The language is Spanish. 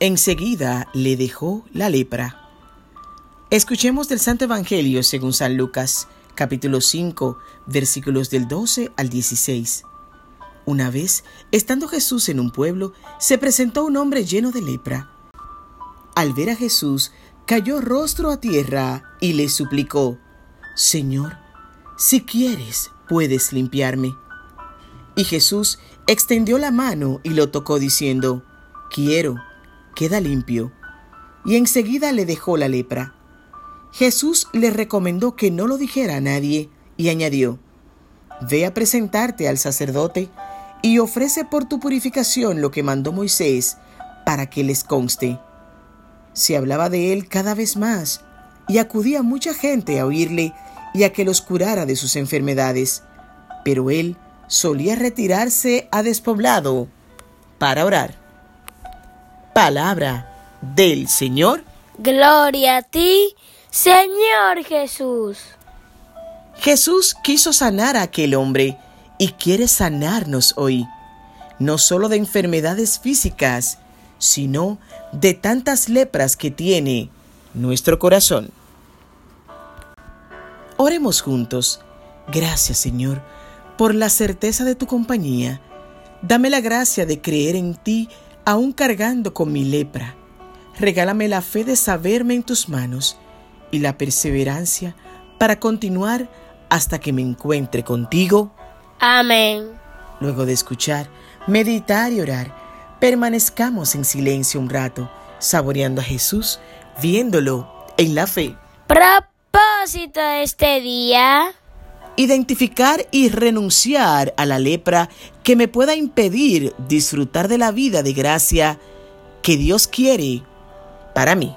enseguida le dejó la lepra. Escuchemos del Santo Evangelio según San Lucas, capítulo 5, versículos del 12 al 16. Una vez, estando Jesús en un pueblo, se presentó un hombre lleno de lepra. Al ver a Jesús, cayó rostro a tierra y le suplicó, Señor, si quieres, puedes limpiarme. Y Jesús extendió la mano y lo tocó diciendo, Quiero, queda limpio. Y enseguida le dejó la lepra. Jesús le recomendó que no lo dijera a nadie y añadió, Ve a presentarte al sacerdote y ofrece por tu purificación lo que mandó Moisés para que les conste. Se hablaba de él cada vez más y acudía mucha gente a oírle y a que los curara de sus enfermedades, pero él solía retirarse a despoblado para orar. Palabra del Señor. Gloria a ti, Señor Jesús. Jesús quiso sanar a aquel hombre y quiere sanarnos hoy, no solo de enfermedades físicas, sino de tantas lepras que tiene nuestro corazón. Oremos juntos. Gracias, Señor, por la certeza de tu compañía. Dame la gracia de creer en ti aún cargando con mi lepra. Regálame la fe de saberme en tus manos y la perseverancia para continuar hasta que me encuentre contigo. Amén. Luego de escuchar, meditar y orar, permanezcamos en silencio un rato, saboreando a Jesús, viéndolo en la fe propósito de este día? Identificar y renunciar a la lepra que me pueda impedir disfrutar de la vida de gracia que Dios quiere para mí.